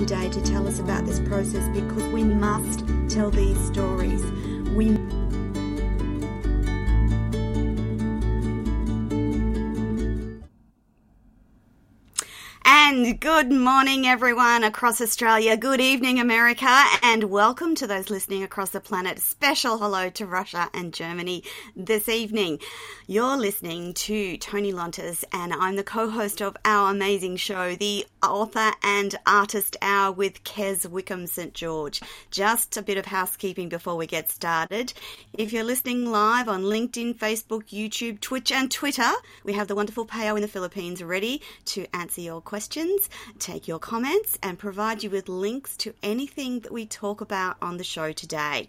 today to tell us about this process because we must tell these stories. Good morning, everyone across Australia. Good evening, America, and welcome to those listening across the planet. Special hello to Russia and Germany this evening. You're listening to Toni Lontis, and I'm the co host of our amazing show, the Author and Artist Hour with Kez Wickham St. George. Just a bit of housekeeping before we get started. If you're listening live on LinkedIn, Facebook, YouTube, Twitch, and Twitter, we have the wonderful Peo in the Philippines ready to answer your questions, take your comments, and provide you with links to anything that we talk about on the show today.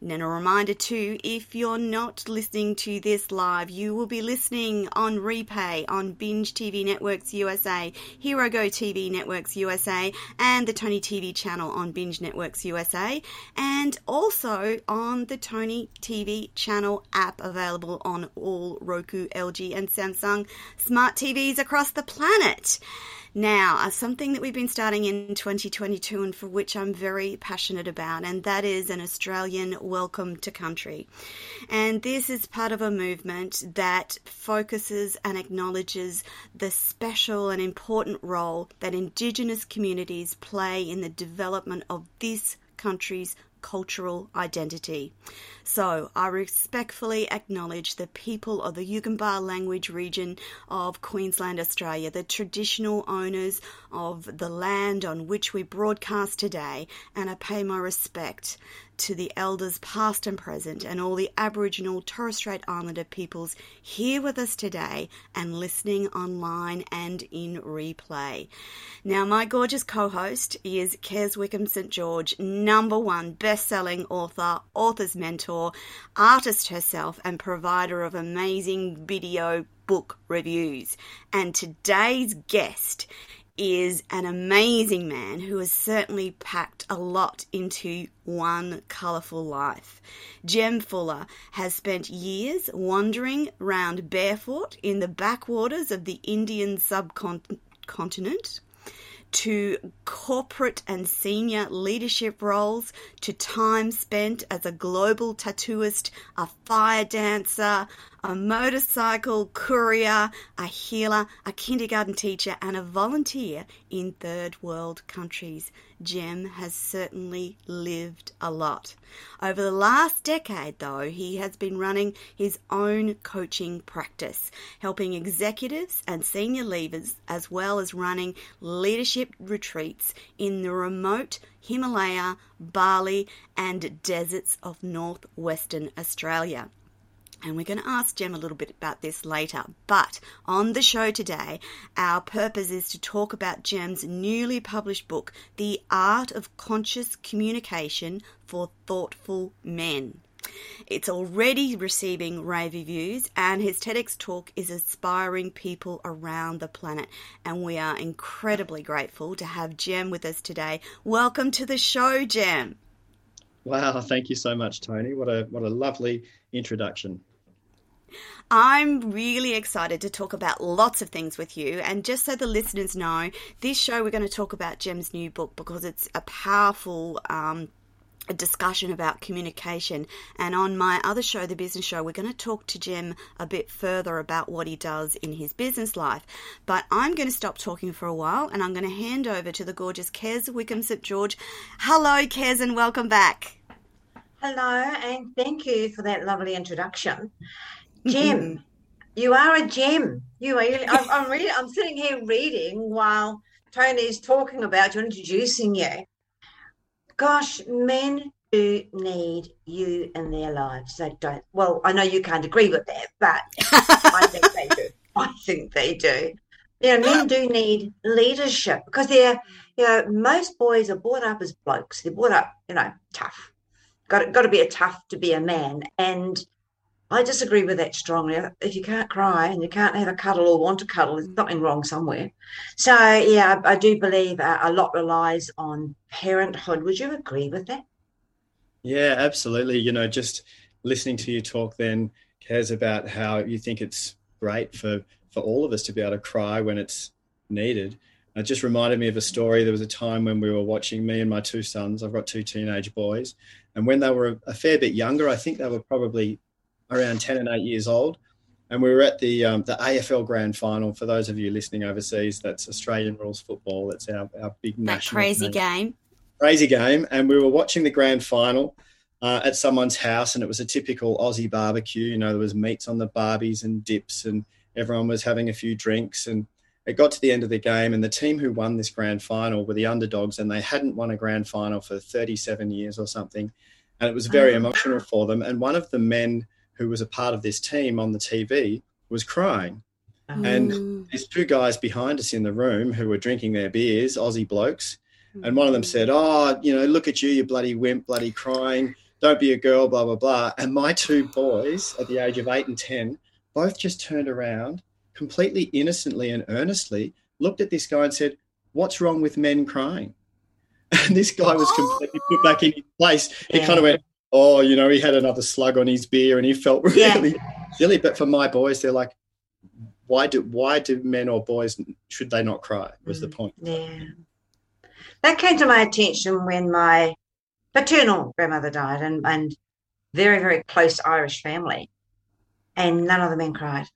And then a reminder too, if you're not listening to this live, you will be listening on replay on Binge TV Networks USA, Hero Go TV Networks USA, and the Toni TV channel on Binge Networks USA, and also on the Toni TV channel app available on all Roku, LG, and Samsung smart TVs across the planet. Now, uh, something that we've been starting in 2022 and for which I'm very passionate about, and that is an Australian welcome to country. And this is part of a movement that focuses and acknowledges the special and important role that Indigenous communities play in the development of this country's cultural identity. So I respectfully acknowledge the people of the Yugambeh language region of Queensland, Australia, the traditional owners of the land on which we broadcast today, and I pay my respect to the elders past and present and all the Aboriginal Torres Strait Islander peoples here with us today and listening online and in replay. Now, my gorgeous co host is Kez Wickham St. George, number one best selling author, author's mentor, artist herself, and provider of amazing video book reviews. And today's guest is an amazing man who has certainly packed a lot into one colourful life. Jem Fuller has spent years wandering round barefoot in the backwaters of the Indian subcontinent to corporate and senior leadership roles, to time spent as a global tattooist, a fire dancer, a motorcycle courier, a healer, a kindergarten teacher, and a volunteer in third world countries. Jem has certainly lived a lot. Over the last decade, though, he has been running his own coaching practice, helping executives and senior leaders, as well as running leadership retreats in the remote Himalaya, Bali, and deserts of northwestern Australia. And we're going to ask Jem a little bit about this later. But on the show today, our purpose is to talk about Jem's newly published book, The Art of Conscious Communication for Thoughtful Men. It's already receiving rave reviews, and his TEDx talk is inspiring people around the planet. And we are incredibly grateful to have Jem with us today. Welcome to the show, Jem. Wow, thank you so much, Toni. What a what a lovely introduction. I'm really excited to talk about lots of things with you. And just so the listeners know, this show we're going to talk about Jem's new book because it's a powerful. Um, discussion about communication. And on my other show, The Business Show, we're going to talk to Jem a bit further about what he does in his business life. But I'm going to stop talking for a while and I'm going to hand over to the gorgeous Kez Wickham St. George. Hello, Kez, and welcome back. Hello, and thank you for that lovely introduction. Jem, you are a gem. You are. I'm, I'm reading. I'm sitting here reading while Toni's talking about you, introducing you. Gosh, men do need you in their lives. They don't. Well, I know you can't agree with that, but I think they do. I think they do. You know, men do need leadership because they're, you know, most boys are brought up as blokes. They're brought up, you know, tough got got to be a tough to be a man. And I disagree with that strongly. If you can't cry and you can't have a cuddle or want to cuddle, there's something wrong somewhere. So yeah, I, I do believe a, a lot relies on parenthood. Would you agree with that? Yeah, absolutely. You know, just listening to you talk then Kez about how you think it's great for for all of us to be able to cry when it's needed. It just reminded me of a story. There was a time when we were watching me and my two sons. I've got two teenage boys, and when they were a fair bit younger, I think they were probably around 10 and 8 years old. And we were at the um, the AFL Grand Final. For those of you listening overseas, that's Australian rules football. That's our, our big that national crazy game. game. Crazy game. And we were watching the grand final uh, at someone's house, and it was a typical Aussie barbecue. You know, there was meats on the barbies and dips, and everyone was having a few drinks. And it got to the end of the game, and the team who won this grand final were the underdogs, and they hadn't won a grand final for 37 years or something and it was very oh. emotional for them. And one of the men who was a part of this team on the TV was crying. Oh. And these two guys behind us in the room who were drinking their beers, Aussie blokes, and one of them said, Oh, you know, look at you, you bloody wimp, bloody crying. Don't be a girl, blah, blah, blah. And my two boys at the age of eight and 10 both just turned around completely innocently and earnestly, looked at this guy and said, What's wrong with men crying? And this guy was completely put back in his place. He yeah. kind of went, oh, you know, he had another slug on his beer and he felt really yeah. silly. But for my boys, they're like, why do why do men or boys should they not cry? Was the mm, point? Yeah, that came to my attention when my paternal grandmother died, and and very very close Irish family, and none of the men cried.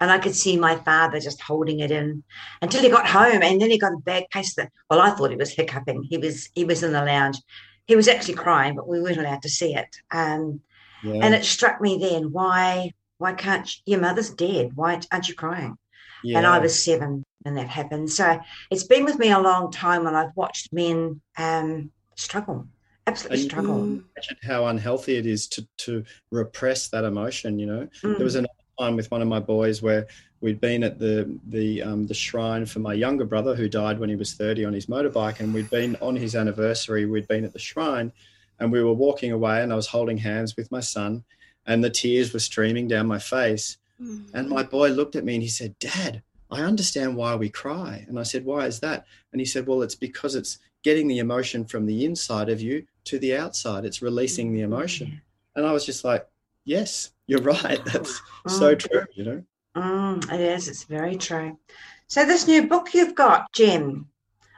And I could see my father just holding it in until he got home. And then he got a bad case that, well, I thought he was hiccuping. He was he was in the lounge. He was actually crying, but we weren't allowed to see it. Um, yeah. And it struck me then, why why can't you, your mother's dead? Why aren't you crying? Yeah. And I was seven when that happened. So it's been with me a long time when I've watched men um, struggle absolutely and struggle. Imagine how unhealthy it is to to repress that emotion. You know, mm. there was an time with one of my boys where we'd been at the the um, the shrine for my younger brother who died when he was 30 on his motorbike, and we'd been on his anniversary. We'd been at the shrine, and we were walking away, and I was holding hands with my son, and the tears were streaming down my face. Mm-hmm. And my boy looked at me and he said, "Dad, I understand why we cry." And I said, "Why is that?" And he said, "Well, it's because it's getting the emotion from the inside of you to the outside. It's releasing the emotion." And I was just like, "Yes, you're right. That's mm. so true, you know? Mm, it is. It's very true. So, this new book you've got, Jem,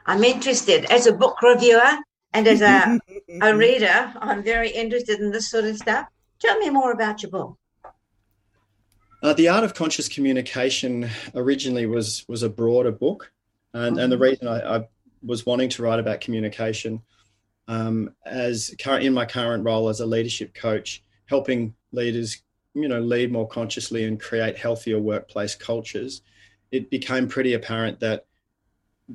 I'm interested as a book reviewer and as a, a reader. I'm very interested in this sort of stuff. Tell me more about your book. Uh, the art of conscious communication originally was was a broader book, and, mm-hmm. and the mm-hmm. reason I, I, was wanting to write about communication um, as in my current role as a leadership coach, helping leaders you know lead more consciously and create healthier workplace cultures it became pretty apparent that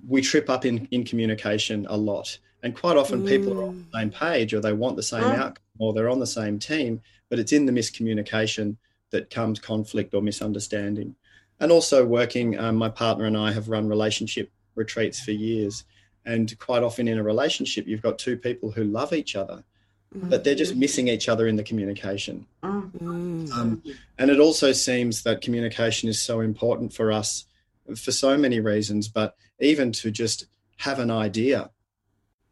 we trip up in, in communication a lot and quite often mm. people are on the same page or they want the same oh. outcome or they're on the same team but it's in the miscommunication that comes conflict or misunderstanding and also working um, my partner and i have run relationship retreats for years and quite often in a relationship you've got two people who love each other but they're just missing each other in the communication. Mm. Um, and it also seems that communication is so important for us for so many reasons, but even to just have an idea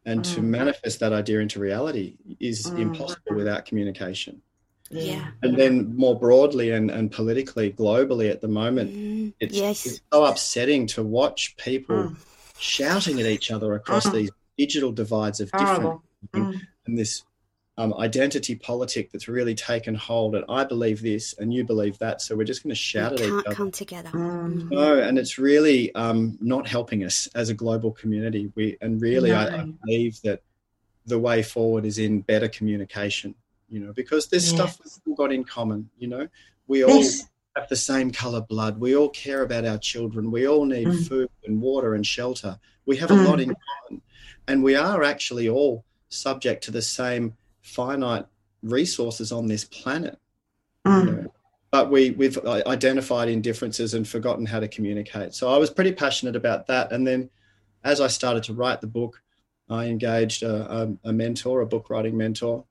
and mm. to manifest that idea into reality is mm. impossible without communication. Yeah. And then more broadly and, and politically, globally at the moment, Mm, it's, yes. it's so upsetting to watch people Mm. shouting at each other across Mm. these digital divides of different Horrible. Mm. and this um, identity politic that's really taken hold. And I believe this, and you believe that, so we're just going to shout we at each can't other. come together. Mm. No, and it's really um, not helping us as a global community. We and really, I, I believe that the way forward is in better communication. You know, because there's stuff we've all got in common. You know, we all Yes. have the same color blood. We all care about our children. We all need Mm. food and water and shelter. We have a Mm. lot in common, and we are actually all subject to the same finite resources on this planet. you Mm. know. But we we've i- identified indifferences and forgotten how to communicate. So I was pretty passionate about that. And then, as I started to write the book, I engaged a, a, a mentor, a book writing mentor,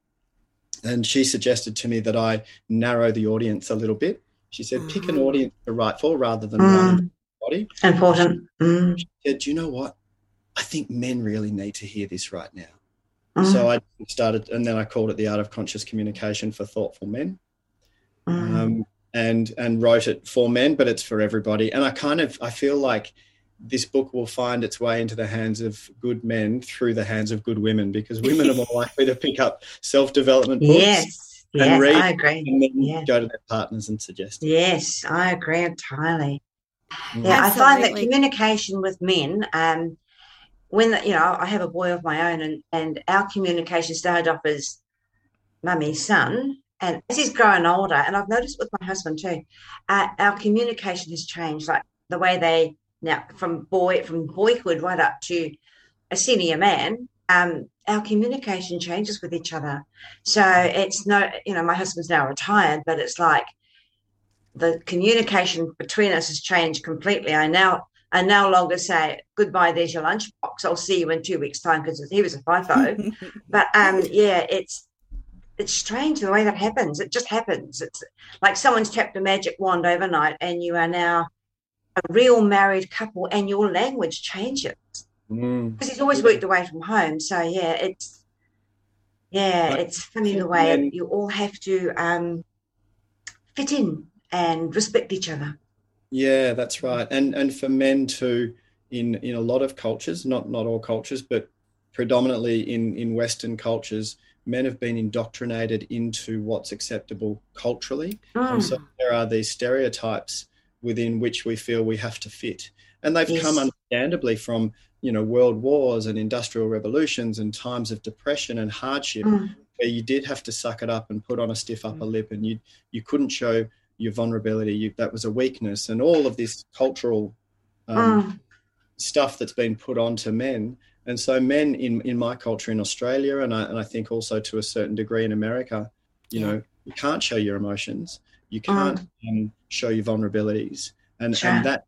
and she suggested to me that I narrow the audience a little bit. She said, pick an Mhm. audience to write for rather than Mm. one body. Important. Mm. She said, Do you know what? I think men really need to hear this right now. Mm. So I started, and then I called it the Art of Conscious Communication for Thoughtful Men Mm. um, and and wrote it for men, but it's for everybody. And I kind of I feel like this book will find its way into the hands of good men through the hands of good women because women are more likely to pick up self development books yes. and Yes, read I agree. and then Yeah. go to their partners and suggest. it. Yes, I agree entirely. Mm. Yeah, I find that communication with men, um, when you know, I have a boy of my own, and and our communication started off as mummy son, and as he's growing older, and I've noticed with my husband too, uh, our communication has changed. Like the way they now from boy from boyhood right up to a senior man, um, our communication changes with each other. So it's no, you know, my husband's now retired, but it's like the communication between us has changed completely. I now I no longer say goodbye. There's your lunchbox. I'll see you in two weeks' time because he was a FIFO. but um, yeah, it's it's strange the way that happens. It just happens. It's like someone's tapped a magic wand overnight, and you are now a real married couple, and your language changes Mm. because he's always worked away from home. So yeah, it's yeah, But it's funny the way men- you all have to um, fit in and respect each other. Yeah, that's right. And and for men too, in in a lot of cultures, not not all cultures, but predominantly in in Western cultures, men have been indoctrinated into what's acceptable culturally. And Mm. so there are these stereotypes within which we feel we have to fit. And they've Yes. come understandably from, you know, world wars and industrial revolutions and times of depression and hardship Mm. where you did have to suck it up and put on a stiff upper lip and you you couldn't show your vulnerability. You, that was a weakness and all of this cultural um, Mm. stuff that's been put onto men. And so men in, in my culture in Australia, and I, and I think also to a certain degree in America, you Yeah. know, you can't show your emotions. You can't um, show your vulnerabilities. And, Sure. and that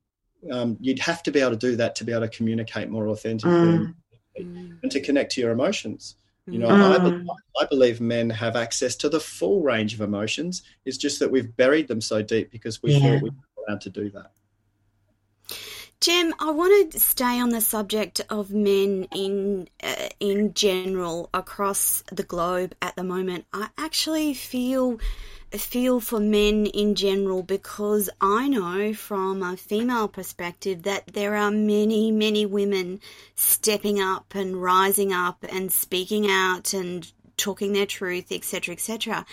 um, you'd have to be able to do that to be able to communicate more authentically Mm. Mm, and to connect to your emotions. You know, I, Mm. be- I believe men have access to the full range of emotions. It's just that we've buried them so deep because we Yeah. thought we were allowed to do that. Jem, I want to stay on the subject of men in uh, in general across the globe at the moment. I actually feel feel for men in general because I know from a female perspective that there are many many women stepping up and rising up and speaking out and talking their truth, etc., etc.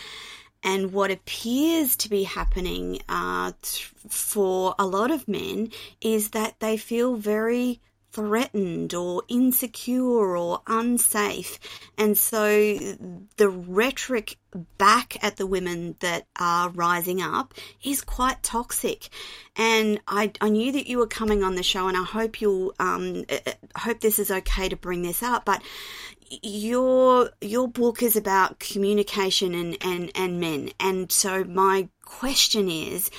And what appears to be happening uh, for a lot of men is that they feel very threatened or insecure or unsafe. And so the rhetoric back at the women that are rising up is quite toxic. And I, I knew that you were coming on the show, and I hope you'll um, uh, hope this is okay to bring this up. But your your book is about communication and, and, and men. And so my question is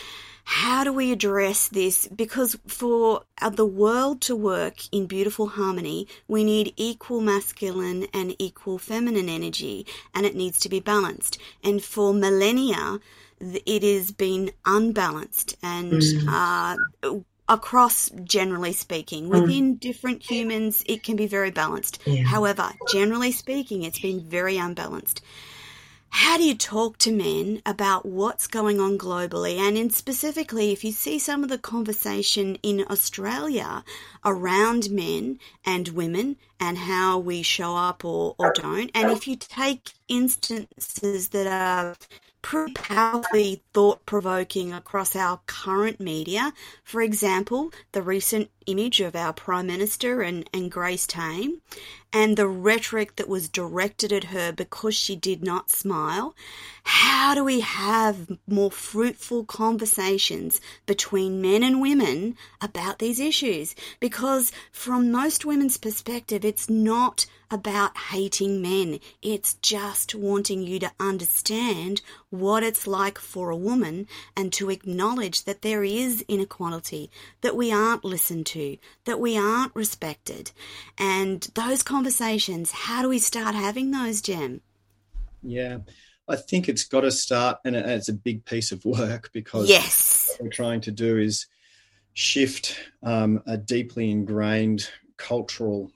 how do we address this? Because for uh, the world to work in beautiful harmony, we need equal masculine and equal feminine energy, and it needs to be balanced. And for millennia, it has been unbalanced and uh, across generally speaking mm. within different humans it can be very balanced Yeah. however generally speaking it's been very unbalanced how do you talk to men about what's going on globally? And in specifically, if you see some of the conversation in Australia around men and women and how we show up or, or don't, and if you take instances that are powerfully thought provoking across our current media. For example, the recent image of our Prime Minister and, and Grace Tame, and the rhetoric that was directed at her because she did not smile. How do we have more fruitful conversations between men and women about these issues? Because from most women's perspective, it's not about hating men. It's just wanting you to understand what it's like for a woman and to acknowledge that there is inequality, that we aren't listened to, that we aren't respected. And those conversations, how do we start having those, Jem? Yeah. I think it's got to start, and it's a big piece of work because yes, what we're trying to do is shift um, a deeply ingrained cultural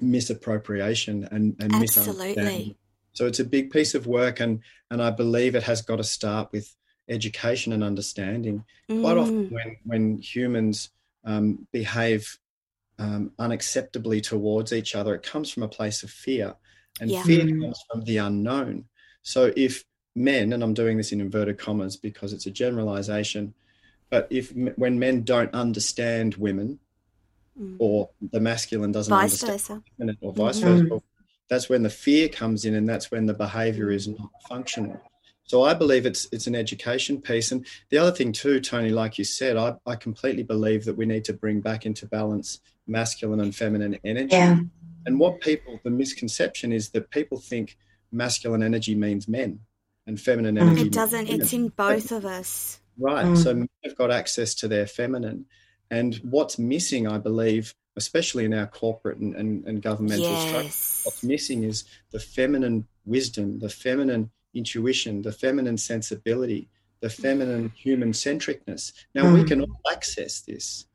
misappropriation and, and misunderstanding. So it's a big piece of work, and and I believe it has got to start with education and understanding. Mm. Quite often, mm. when when humans um, behave um, unacceptably towards each other, it comes from a place of fear, and yeah. fear mm. comes from the unknown. So if men, and I'm doing this in inverted commas because it's a generalization, but if when men don't understand women mm. or the masculine doesn't vice understand versa. or vice mm. versa. That's when the fear comes in, and that's when the behaviour is not functional. So I believe it's it's an education piece. And the other thing too, Toni, like you said, I, I completely believe that we need to bring back into balance masculine and feminine energy. Yeah. And what people the misconception is that people think masculine energy means men and feminine mm. energy. It doesn't. It's in both of us. Right. Mm. So men have got access to their feminine. And what's missing, I believe, especially in our corporate and, and, and governmental yes. structure, what's missing is the feminine wisdom, the feminine intuition, the feminine sensibility, the feminine human centricness. Now mm. we can all access this.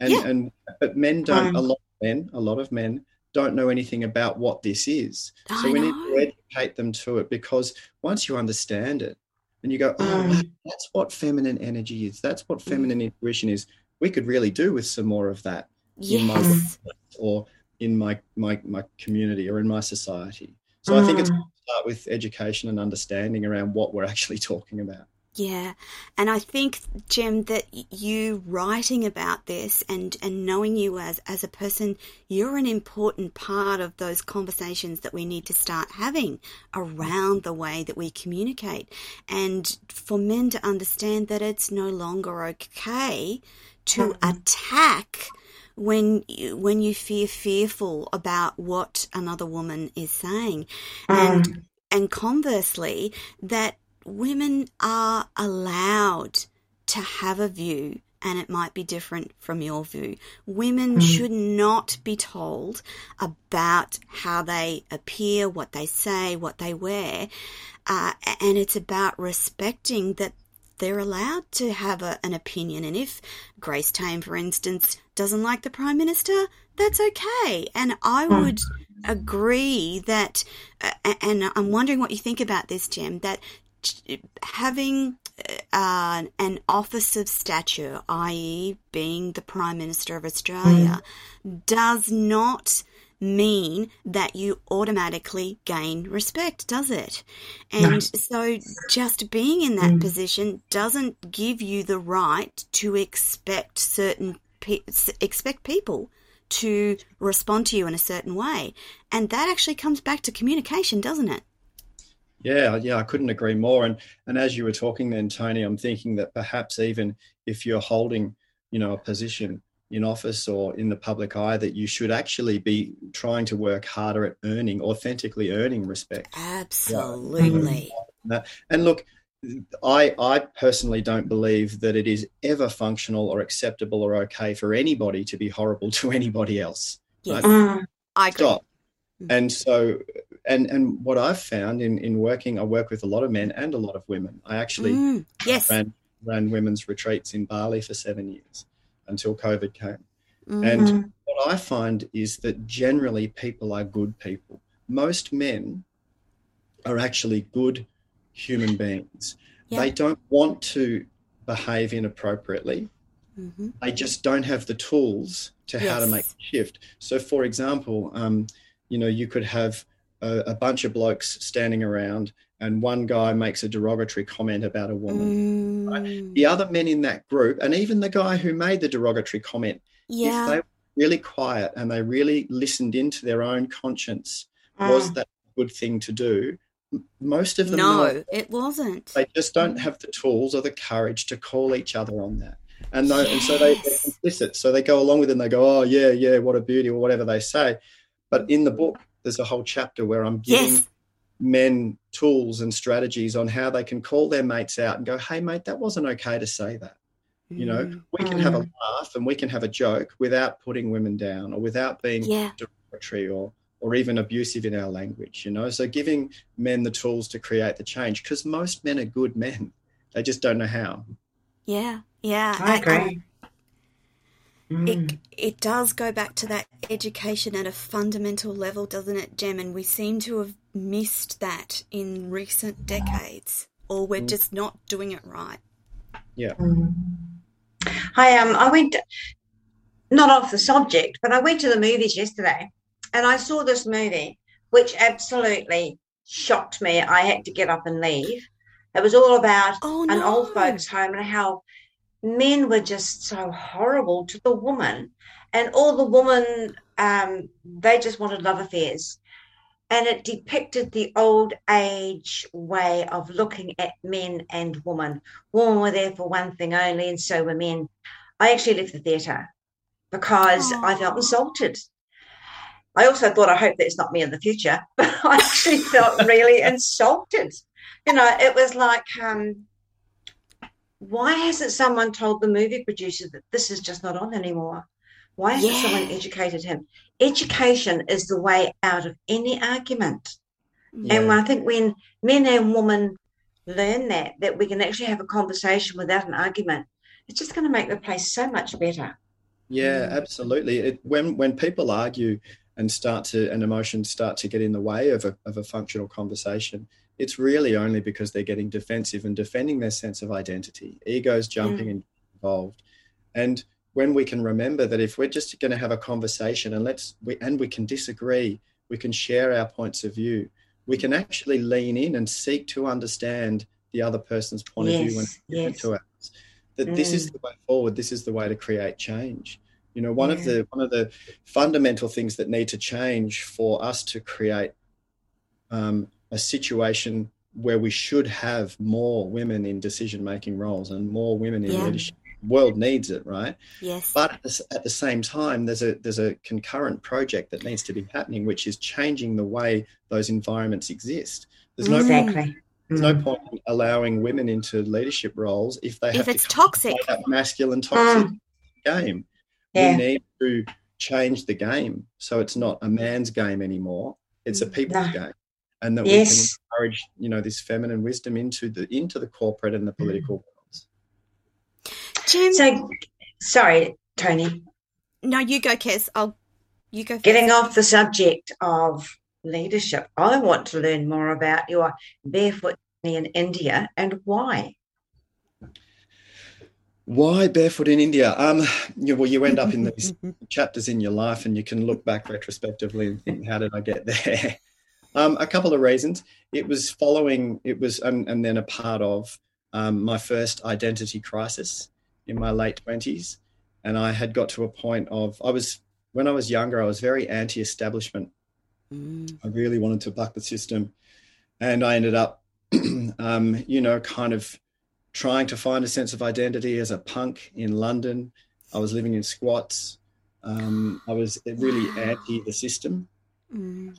And yeah. and but men don't a lot of men, a lot of men don't know anything about what this is. I so we know. need to educate them to it because once you understand it and you go, oh, mm. that's what feminine energy is. That's what feminine intuition is we could really do with some more of that yes. in my work or in my, my my community or in my society. So mm. I think it's mm. start with education and understanding around what we're actually talking about. Yeah. And I think, Jem, that you writing about this and, and knowing you as, as a person, you're an important part of those conversations that we need to start having around the way that we communicate. And for men to understand that it's no longer okay to attack when you, when you feel fearful about what another woman is saying, mm. and and conversely that women are allowed to have a view and it might be different from your view. Women mm. should not be told about how they appear, what they say, what they wear. Uh, and it's about respecting that they're allowed to have a, an opinion. And if Grace Tame, for instance, doesn't like the Prime Minister, that's okay. And I hmm. would agree that, uh, and I'm wondering what you think about this, Jem, that having uh, an office of stature, i.e., being the Prime Minister of Australia, mm. does not mean that you automatically gain respect, does it? And no. so just being in that mm. position doesn't give you the right to expect certain pe- expect people to respond to you in a certain way. And that actually comes back to communication, doesn't it? Yeah, yeah, I couldn't agree more. And and as you were talking then, Toni, I'm thinking that perhaps even if you're holding, you know, a position in office or in the public eye that you should actually be trying to work harder at earning, authentically earning respect. Absolutely. Yeah. Uh, and look, I, I personally don't believe that it is ever functional or acceptable or okay for anybody to be horrible to anybody else. Yes, right? Mm. I agree. Stop. Mm-hmm. And so, and and what I've found in in working, I work with a lot of men and a lot of women. I actually mm, yes. ran ran women's retreats in Bali for seven years, until COVID came. Mm-hmm. And what I find is that generally people are good people. Most men are actually good human beings. Yeah. They don't want to behave inappropriately. Mhm. They just don't have the tools to how to make the shift. So, for example, um, you know, you could have a, a bunch of blokes standing around, and one guy makes a derogatory comment about a woman. Mm, The other men in that group, and even the guy who made the derogatory comment, yeah. if they were really quiet and they really listened into their own conscience, was Mm. that a good thing to do? Most of them know no, it wasn't. they just don't have the tools or the courage to call each other on that. And, tho- and so they, they're complicit. So they go along with it and they go, oh, yeah, yeah, what a beauty, or whatever they say. But in the book, there's a whole chapter where I'm giving Yes. Men tools and strategies on how they can call their mates out and go, hey, mate, that wasn't okay to say that. You know, Mm, we can have a laugh and we can have a joke without putting women down or without being Yeah. derogatory or or even abusive in our language, you know. So giving men the tools to create the change, because most men are good men. They just don't know how. Yeah. Yeah. I and- agree. And Mm. It, it does go back to that education at a fundamental level, doesn't it, Jem? And we seem to have missed that in recent decades, or we're just not doing it right. Yeah. Mm. I um I went not off the subject, but I went to the movies yesterday and I saw this movie which absolutely shocked me. I had to get up and leave. It was all about Oh an old folks home and how men were just so horrible to the woman. And all the women um they just wanted love affairs. And it depicted the old age way of looking at men and women. Women were there for one thing only and so were men. I actually left the theatre because i felt insulted. I also thought i hope that's not me in the future. But i actually felt really insulted. You know it was like um why hasn't someone told the movie producer that this is just not on anymore? Why hasn't someone educated him? Education is the way out of any argument. Yeah. And I think when men and women learn that, that we can actually have a conversation without an argument, it's just going to make the place so much better. Yeah, Mm. absolutely. It, when when people argue and start to and emotions start to get in the way of a of a functional conversation, it's really only because they're getting defensive and defending their sense of identity. Egos jumping and involved. And when we can remember that if we're just going to have a conversation and let's we, and we can disagree, we can share our points of view. We can actually lean in and seek to understand the other person's point of view when Yes, it's different yes. to ours. That this is the way forward. This is the way to create change. You know, one of the one of the fundamental things that need to change for us to create um, a situation where we should have more women in decision making roles and more women in Yeah. leadership. The world needs it, right? Yes. But at the, at the same time, there's a there's a concurrent project that needs to be happening, which is changing the way those environments exist. There's no point, Exactly. there's no Mm. point in allowing women into leadership roles if they if have it's to toxic. play that masculine toxic Mm. game. Yeah. We need to change the game so it's not a man's game anymore. It's a Mm. people's No. game, and that Yes. we can encourage you know this feminine wisdom into the into the corporate and the political worlds. Jem, So, sorry, Toni. no, you go, Kez. I'll. You go. Getting off the subject of leadership, I want to learn more about your barefoot journey in India and why. Why barefoot in India? Um, you, well, you end up in these chapters in your life, and you can look back retrospectively and think, "How did I get there?" Um, a couple of reasons. It was following. It was, and, and then a part of um, my first identity crisis in my late twenties, and I had got to a point of I was when I was younger. I was very anti-establishment. Mm. I really wanted to buck the system, and I ended up, um, you know, kind of trying to find a sense of identity as a punk in London. I was living in squats. Um, I was really anti the system. Mm.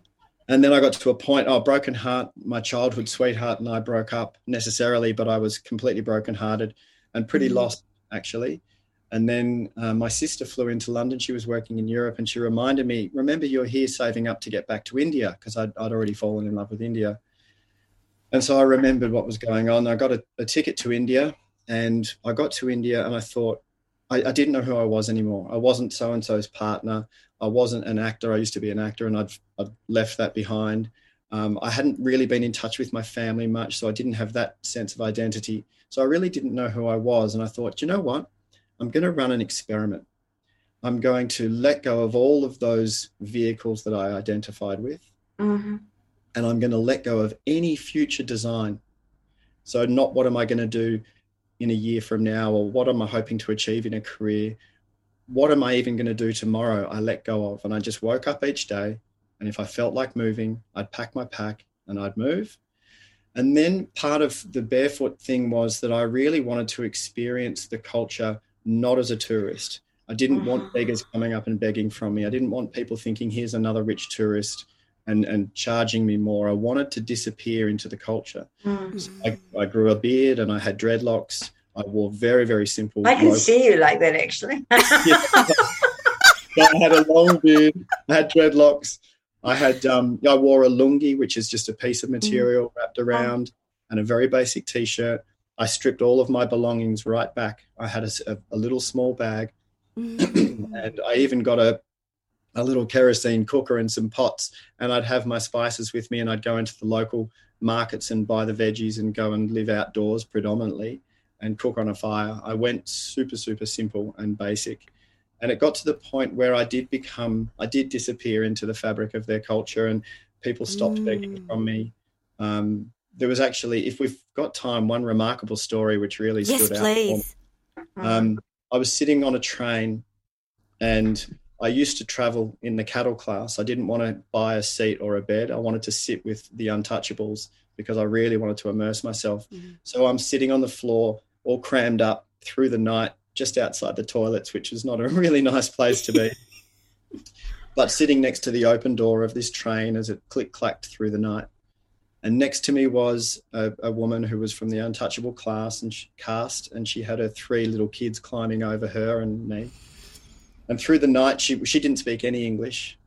And then I got to a point, oh, broken heart. My childhood sweetheart and I broke up necessarily, but I was completely brokenhearted and pretty Mm. lost, actually. And then uh, my sister flew into London. She was working in Europe and she reminded me, remember, you're here saving up to get back to India because I'd, I'd already fallen in love with India. And so I remembered what was going on. I got a, a ticket to India and I got to India and I thought, I, I didn't know who I was anymore. I wasn't so and so's partner. I wasn't an actor. I used to be an actor and I'd, I'd left that behind. Um, I hadn't really been in touch with my family much, so I didn't have that sense of identity. So I really didn't know who I was. And I thought, you know what? I'm going to run an experiment. I'm going to let go of all of those vehicles that I identified with, Mm-hmm. and I'm going to let go of any future design. So, not what am I going to do in a year from now, or what am I hoping to achieve in a career? What am I even going to do tomorrow? I let go of. And I just woke up each day, and if I felt like moving, I'd pack my pack and I'd move. And then part of the barefoot thing was that I really wanted to experience the culture not as a tourist. I didn't want Mhm. beggars coming up and begging from me. I didn't want people thinking, here's another rich tourist and, and charging me more. I wanted to disappear into the culture. Mm. I, I grew a beard and I had dreadlocks. I wore very, very simple. I can low- see you like that actually. Yeah. I had a long beard. I had dreadlocks. I had um, I wore a lungi, which is just a piece of material wrapped around, and a very basic t-shirt. I stripped all of my belongings right back. I had a little small bag, Mm. and I even got a a little kerosene cooker and some pots, and I'd have my spices with me, and I'd go into the local markets and buy the veggies and go and live outdoors predominantly and cook on a fire. I went super super simple and basic, and it got to the point where I did become I did disappear into the fabric of their culture, and people stopped begging Mm. from me. Um, there was actually, if we've got time, one remarkable story which really yes, stood out. for me. please. Um, I was sitting on a train and I used to travel in the cattle class. I didn't want to buy a seat or a bed. I wanted to sit with the untouchables because I really wanted to immerse myself. Mhm. So I'm sitting on the floor, all crammed up through the night, just outside the toilets, which is not a really nice place to be. but sitting next to the open door of this train as it click clacked through the night. And next to me was a, a woman who was from the untouchable class and she, cast, and she had her three little kids climbing over her and me. And through the night, she she didn't speak any English,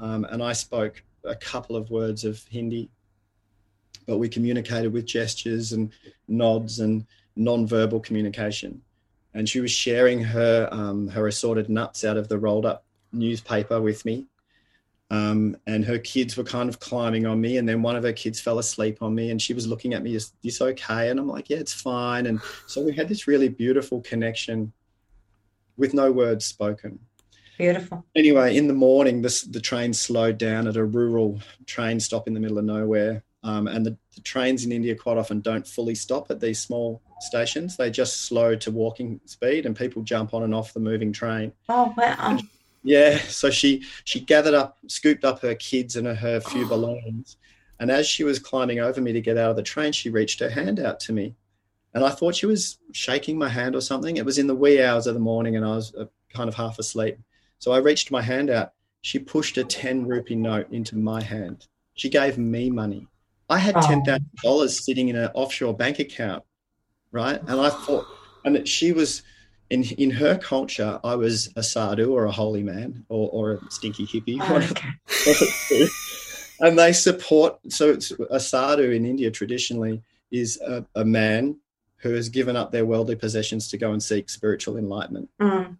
um, and I spoke a couple of words of Hindi, but we communicated with gestures and nods and non-verbal communication. And she was sharing her um, her assorted nuts out of the rolled up newspaper with me. Um, and her kids were kind of climbing on me, and then one of her kids fell asleep on me, and she was looking at me, "Is this okay?" And I'm like, "Yeah, it's fine." And so we had this really beautiful connection, with no words spoken. Beautiful. Anyway, in the morning, this the train slowed down at a rural train stop in the middle of nowhere, um, and the, the trains in India quite often don't fully stop at these small stations. They just slow to walking speed, and people jump on and off the moving train. Oh wow. Yeah, so she she gathered up, scooped up her kids and her few belongings, and as she was climbing over me to get out of the train, she reached her hand out to me, and I thought she was shaking my hand or something. It was in the wee hours of the morning, and I was uh, kind of half asleep. So I reached my hand out. She pushed a ten rupee note into my hand. She gave me money. I had Oh. ten thousand dollars sitting in an offshore bank account, right? And I thought, and that she was in in her culture, I was a sadhu or a holy man or, or a stinky hippie. Oh, okay. and they support. So it's a sadhu in India traditionally is a, a man who has given up their worldly possessions to go and seek spiritual enlightenment. Mm.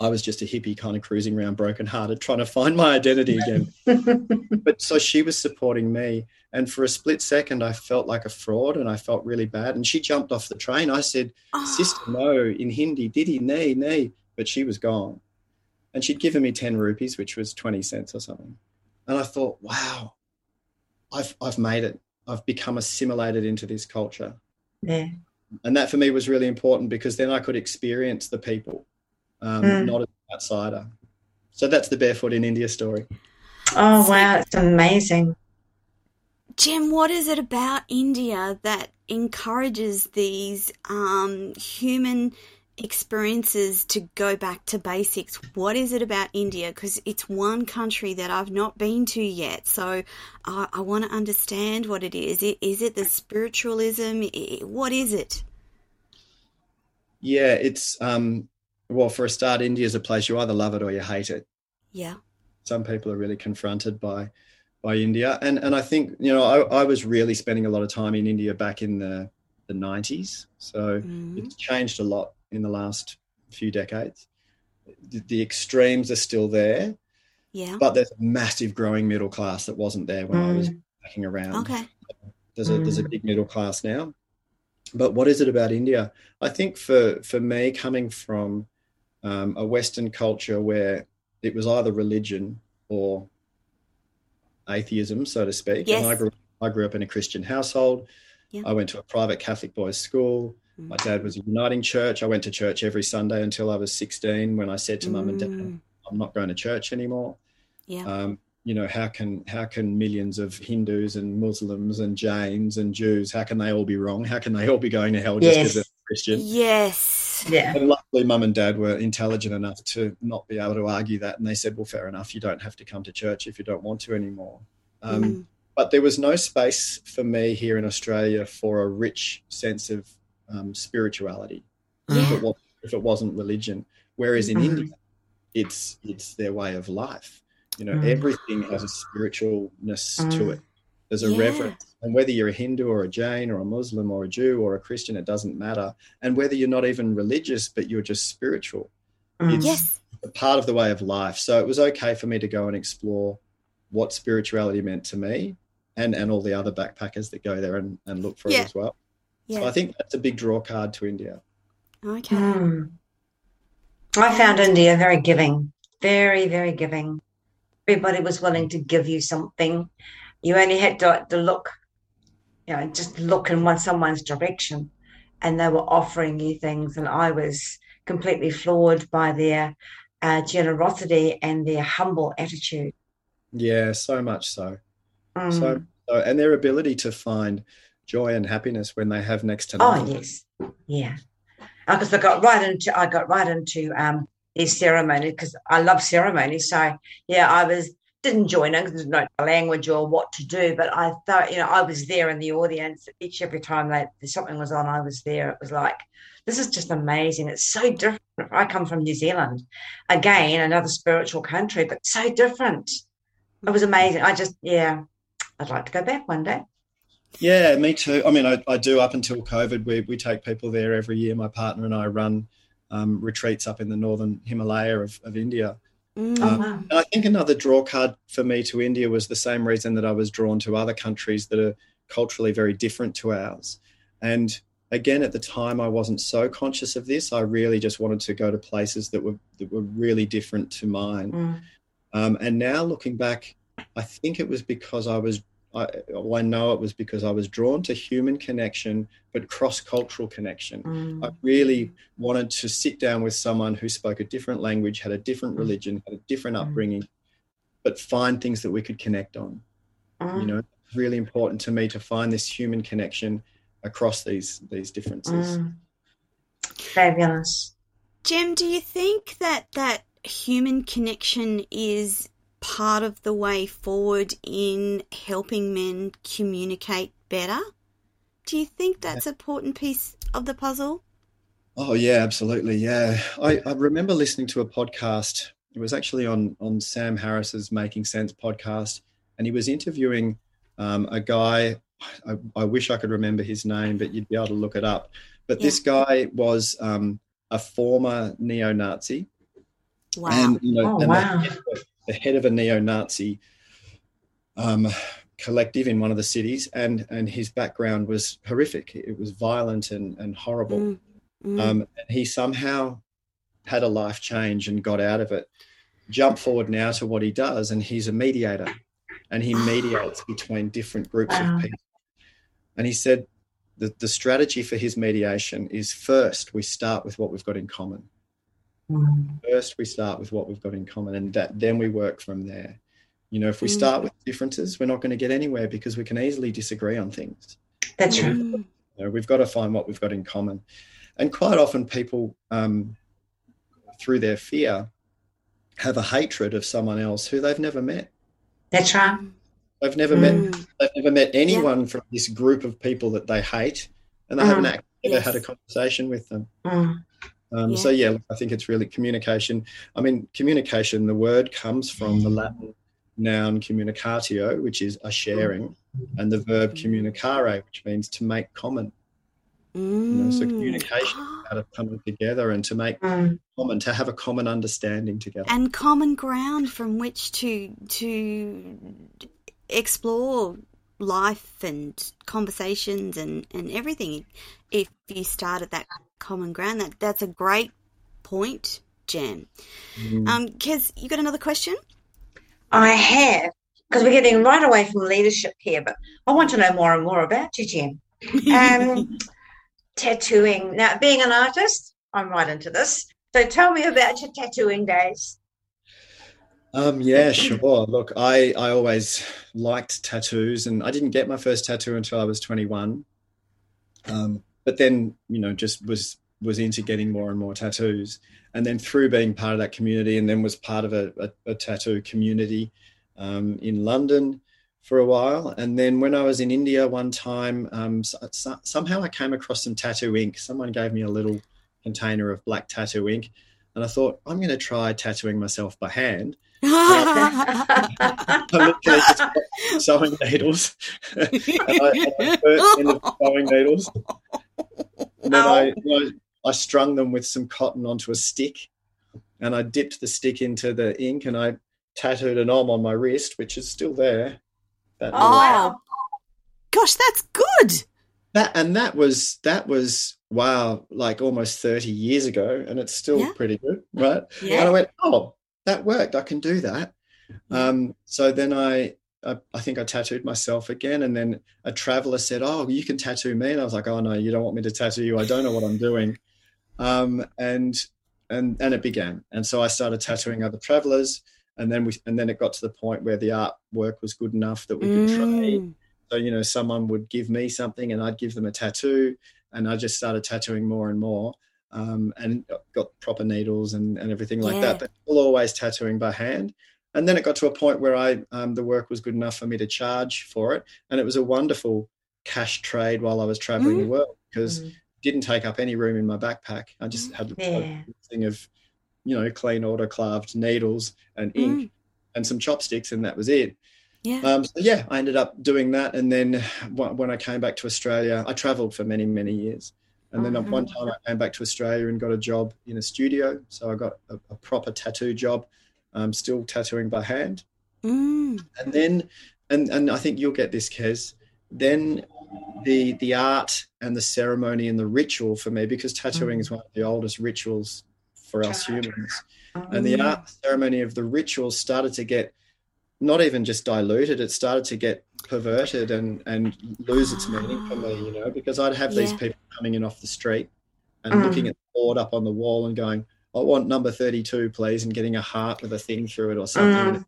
I was just a hippie kind of cruising around brokenhearted, trying to find my identity again. but so she was supporting me. And for a split second, I felt like a fraud and I felt really bad. And she jumped off the train. I said, Oh, Sister, no, in Hindi, Didi, nay, nay. But she was gone. And she'd given me 10 rupees, which was 20 cents or something. And I thought, wow, I've, I've made it. I've become assimilated into this culture. yeah. And that for me was really important because then I could experience the people, um, Mm. not as an outsider. So that's the Barefoot in India story. Oh wow, it's amazing. Jem, what is it about India that encourages these um, human experiences to go back to basics? What is it about India? Because it's one country that I've not been to yet. So I, I want to understand what it is. Is it the spiritualism? What is it? Yeah, it's, um, well, for a start, India is a place you either love it or you hate it. Yeah. some people are really confronted by by India, and and I think you know I, I was really spending a lot of time in India back in the the nineties, so Mm. it's changed a lot in the last few decades. The, the extremes are still there, Yeah. but there's a massive growing middle class that wasn't there when I was Mm. backpacking around. Okay. There's a there's a Mm. big middle class now. But what is it about India? I think for for me, coming from um, a Western culture where it was either religion or atheism, so to speak. Yes. And I grew I grew up in a Christian household. Yeah. I went to a private Catholic boys' school. My dad was a Uniting Church. I went to church every Sunday until I was 16 when I said to mum and dad, Mm. I'm not going to church anymore. Yeah. Um, you know, how can how can millions of Hindus and Muslims and Jains and Jews, how can they all be wrong? How can they all be going to hell just Yes. because they're Christian? Yes. Yeah. And luckily, mum and dad were intelligent enough to not be able to argue that. And they said, well, fair enough. You don't have to come to church if you don't want to anymore. Um, Mm. But there was no space for me here in Australia for a rich sense of um, spirituality if, it was, if it wasn't religion. Whereas in Mhm. India, it's it's their way of life. You know, Mm. everything has a spiritualness to Mm. it. There's a Yeah. reverence, and whether you're a Hindu or a Jain or a Muslim or a Jew or a Christian, it doesn't matter. And whether you're not even religious, but you're just spiritual, Mm. It's- Yes. a part of the way of life. So it was okay for me to go and explore what spirituality meant to me, and and all the other backpackers that go there and, and look for Yeah. it as well. So I think that's a big draw card to India. Okay. Mm. I found India very giving, very, very giving. Everybody was willing to give you something. You only had to, to look, you know, just look in one someone's direction, and they were offering you things. And I was completely floored by their uh, generosity and their humble attitude. Yeah, so much so. Mm. So, so and their ability to find joy and happiness when they have next to Oh yes, yeah. Because I got right into I got right into um these ceremonies because I love ceremonies. So yeah, I was didn't join in because didn't know the language or what to do, but I thought you know I was there in the audience each every time that something was on. I was there. It was like this is just amazing. It's so different. I come from New Zealand, again another spiritual country, but so different. It was amazing. I just yeah, I'd like to go back one day. Yeah, me too. I mean, I, I do up until COVID. We, we take people there every year. My partner and I run um, retreats up in the northern Himalaya of, of India. Mm. Oh Um, wow. And I think another draw card for me to India was the same reason that I was drawn to other countries that are culturally very different to ours. And again, at the time, I wasn't so conscious of this. I really just wanted to go to places that were that were really different to mine. Mm. Um, and now looking back, I think it was because I was, I, well, I know it was because I was drawn to human connection, but cross cultural connection. Mm. I really wanted to sit down with someone who spoke a different language, had a different religion, had a different Mm. upbringing, but find things that we could connect on. Mm. You know, it's really important to me to find this human connection across these these differences. Mm. Fabulous. Jem, do you think that that human connection is part of the way forward in helping men communicate better? Do you think that's an important piece of the puzzle? Oh yeah, absolutely. Yeah, I, I remember listening to a podcast. It was actually on on Sam Harris's Making Sense podcast, and he was interviewing um, a guy. I, I wish I could remember his name, but you'd be able to look it up. But this guy was um, a former neo-Nazi, Wow. and you know, Oh, and wow. the, head of, the head of a neo-Nazi um, collective in one of the cities, and and his background was horrific. It was violent and and horrible. Mm, mm, Um, and he somehow had a life change and got out of it. Jump forward now to what he does, and he's a mediator, and he mediates between different groups Wow. of people. And he said that the strategy for his mediation is first we start with what we've got in common. Mm. First we start with what we've got in common, and that then we work from there. You know, if we Mm. start with differences, we're not going to get anywhere because we can easily disagree on things. That's right. mm, You know, we've got to find what we've got in common. And quite often, people, um, through their fear, have a hatred of someone else who they've never met. That's right. They've never met. mm. They've never met anyone from this group of people that they hate, and they Mm. haven't actually ever had a conversation with them. Mm. Um, Yeah. So yeah, I think it's really communication. I mean, communication. The word comes from the Latin noun communicatio, which is a sharing, and the verb communicare, which means to make common. know, so Mm. communication Ah, Out of coming together and to make Mm. common, to have a common understanding together. and common ground from which to to explore life and conversations and, and everything if you start at that common ground. That that's a great point, Jem. Mm. Um, Kez, you got another question? I have, because we're getting right away from leadership here, but I want to know more and more about you, Jem. Um, tattooing. Now, being an artist, I'm right into this. So tell me about your tattooing days. Um, yeah, sure. Look, I, I always liked tattoos, and I didn't get my first tattoo until I was 21. Um, but then, you know, just was was into getting more and more tattoos, and then through being part of that community, and then was part of a, a, a tattoo community um, in London for a while, and then when I was in India one time, um, so, so, somehow I came across some tattoo ink. Someone gave me a little container of black tattoo ink, and I thought I'm going to try tattooing myself by hand. I literally just sewing needles. and I, I sewing needles. And then I, you know, I strung them with some cotton onto a stick and I dipped the stick into the ink and I tattooed an om on my wrist, which is still there. That Oh, wow. Gosh, that's good. that and that was that was wow, like almost 30 years ago, and it's still Yeah. pretty good, right? Yeah. And I went, oh, that worked. I can do that. Um, so then I, I, I think I tattooed myself again, and then a traveler said, "Oh, you can tattoo me," and I was like, "Oh no, you don't want me to tattoo you. I don't know what I'm doing." Um, and and and it began, and so I started tattooing other travelers, and then we and then it got to the point where the artwork was good enough that we could trade. Mm. So, you know, someone would give me something and I'd give them a tattoo. And I just started tattooing more and more um, and got proper needles and, and everything like Yeah. that, but still always tattooing by hand. And then it got to a point where I um, the work was good enough for me to charge for it. And it was a wonderful cash trade while I was traveling the world because Mm. it didn't take up any room in my backpack. I just had Yeah. a thing of, you know, clean autoclaved needles and ink and some chopsticks, and that was it. Yeah. Um, so yeah, I ended up doing that, and then when I came back to Australia, I travelled for many many years, and then at one time I came back to Australia and got a job in a studio. So I got a, a proper tattoo job, um, still tattooing by hand, Mm. and then and and I think you'll get this, Kez. Then the the art and the ceremony and the ritual for me, because tattooing is one of the oldest rituals for us humans and the art ceremony of the rituals started to get not even just diluted it started to get perverted and and lose its meaning for me you know because i'd have these people coming in off the street and Mm. looking at the board up on the wall and going i want number 32 please and getting a heart with a thing through it or something Mm.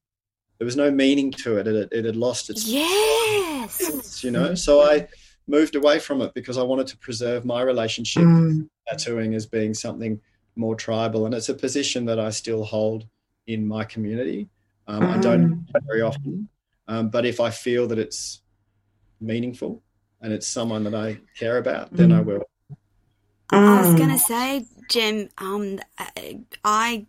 there was no meaning to it it, had- it had lost its Yes. you know so i moved away from it because i wanted to preserve my relationship Mm. tattooing as being something more tribal, and it's a position that I still hold in my community. Um, I don't very often, um, but if I feel that it's meaningful and it's someone that I care about, then I will. I was Mm. going to say, Jem, um, I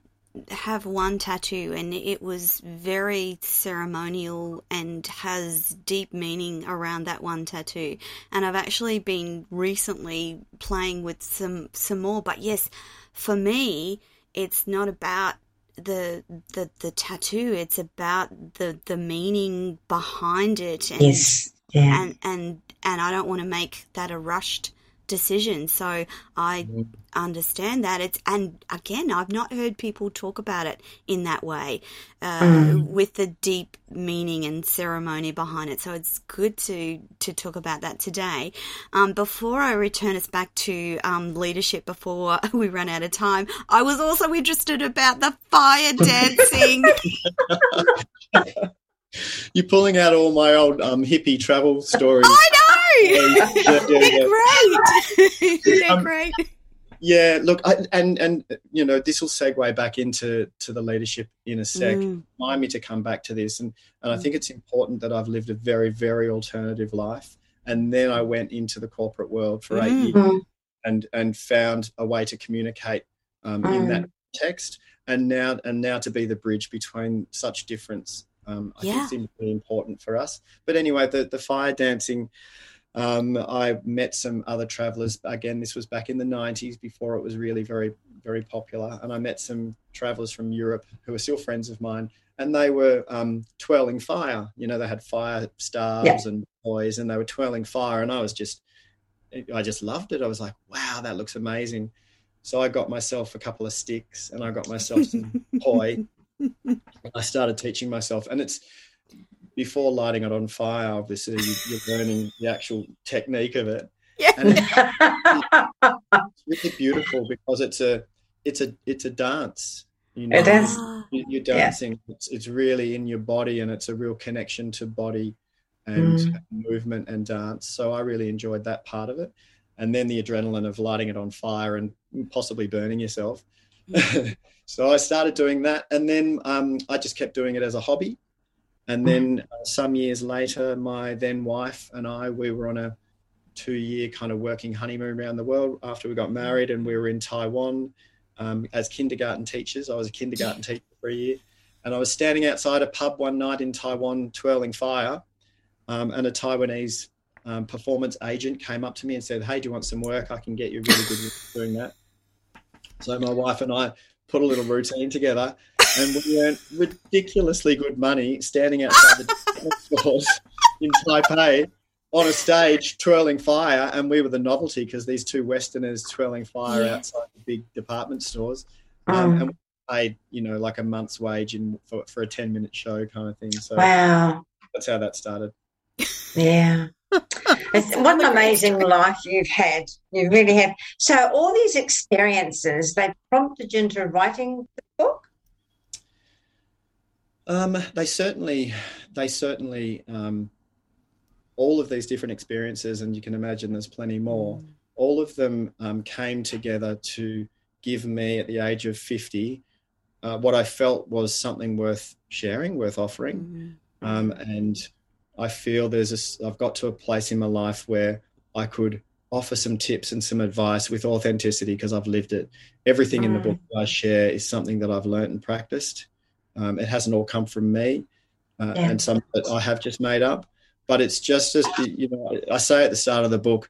have one tattoo and it was very ceremonial and has deep meaning around that one tattoo. And I've actually been recently playing with some, some more. But yes, for me, it's not about the the the tattoo it's about the the meaning behind it and Yes. Yeah. and and and I don't want to make that a rushed decision. So I understand that it's and again I've not heard people talk about it in that way uh, Mm. with the deep meaning and ceremony behind it. So it's good to to talk about that today. Um, before I return us back to um, leadership, before we run out of time, I was also interested about the fire dancing. You're pulling out all my old um, hippie travel stories. I know. Yeah, yeah, yeah, They're great. They're Um, great. Yeah, look, I, and and you know this will segue back into to the leadership in a sec. Mm. Remind me to come back to this, and and I think it's important that I've lived a very very alternative life, and then I went into the corporate world for eight Mm. years Mm. and and found a way to communicate um, in that text, and now and now to be the bridge between such difference. Um, I Yeah. think it's really important for us. But anyway, the the fire dancing. Um, I met some other travelers. Again, this was back in the 90s before it was really very, very popular. And I met some travelers from Europe who are still friends of mine. And they were um, twirling fire. You know, they had fire stars yeah. and boys, and they were twirling fire. And I was just, I just loved it. I was like, wow, that looks amazing. So I got myself a couple of sticks and I got myself some poi. I started teaching myself, and it's before lighting it on fire. Obviously, you, are learning the actual technique of it. Yeah. And it's, it's really beautiful because it's a it's a it's a dance. You know, it is. You, are dancing. Yeah. It's, it's really in your body, and it's a real connection to body and mm. movement and dance. So I really enjoyed that part of it. And then the adrenaline of lighting it on fire and possibly burning yourself. Mm. so I started doing that, and then um, I just kept doing it as a hobby. And then uh, some years later, my then wife and I, we were on a two year kind of working honeymoon around the world after we got married, and we were in Taiwan um, as kindergarten teachers. I was a kindergarten teacher for a year. And I was standing outside a pub one night in Taiwan twirling fire, um, and a Taiwanese um, performance agent came up to me and said, Hey, do you want some work? I can get you really good doing that. So my wife and I put a little routine together and we earned ridiculously good money standing outside the stores in Taipei on a stage twirling fire, and we were the novelty because these two Westerners twirling fire yeah. outside the big department stores, um, um, and we paid you know like a month's wage in for, for a ten minute show kind of thing. So wow, that's how that started. Yeah. it's, what an amazing life you've had. You really have. So all these experiences, they prompted you into writing the book? Um, they certainly, they certainly, um, all of these different experiences, and you can imagine there's plenty more. Mm. All of them um, came together to give me, at the age of fifty, uh, what I felt was something worth sharing, worth offering, mm-hmm. and I feel there's a, I've got to a place in my life where I could offer some tips and some advice with authenticity because I've lived it. Everything mm. in the book I share is something that I've learned and practiced. Um, it hasn't all come from me, uh, yeah. and some that I have just made up. But it's just as you know, I say at the start of the book,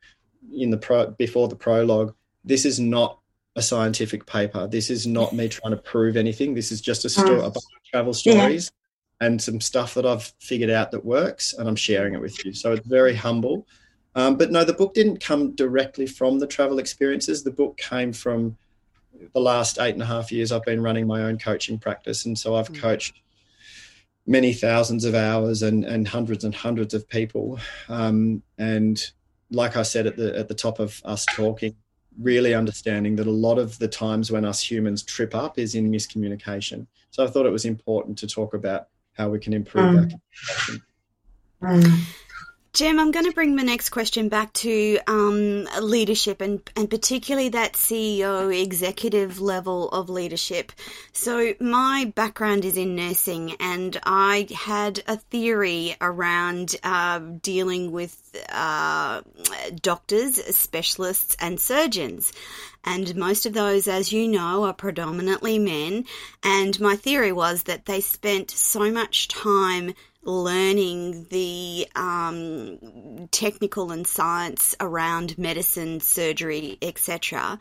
in the pro before the prologue, this is not a scientific paper. This is not me trying to prove anything. This is just a, story, mm. a bunch of travel stories yeah. and some stuff that I've figured out that works, and I'm sharing it with you. So it's very humble. Um, but no, the book didn't come directly from the travel experiences. The book came from the last eight and a half years I've been running my own coaching practice. And so I've mm. coached many thousands of hours and, and hundreds and hundreds of people. Um, and like I said at the at the top of us talking, really understanding that a lot of the times when us humans trip up is in miscommunication. So I thought it was important to talk about how we can improve mm. our communication. Mm. Jem, I'm going to bring my next question back to um, leadership and, and particularly that CEO executive level of leadership. So, my background is in nursing, and I had a theory around uh, dealing with uh, doctors, specialists, and surgeons. And most of those, as you know, are predominantly men. And my theory was that they spent so much time learning the um, technical and science around medicine, surgery, etc.,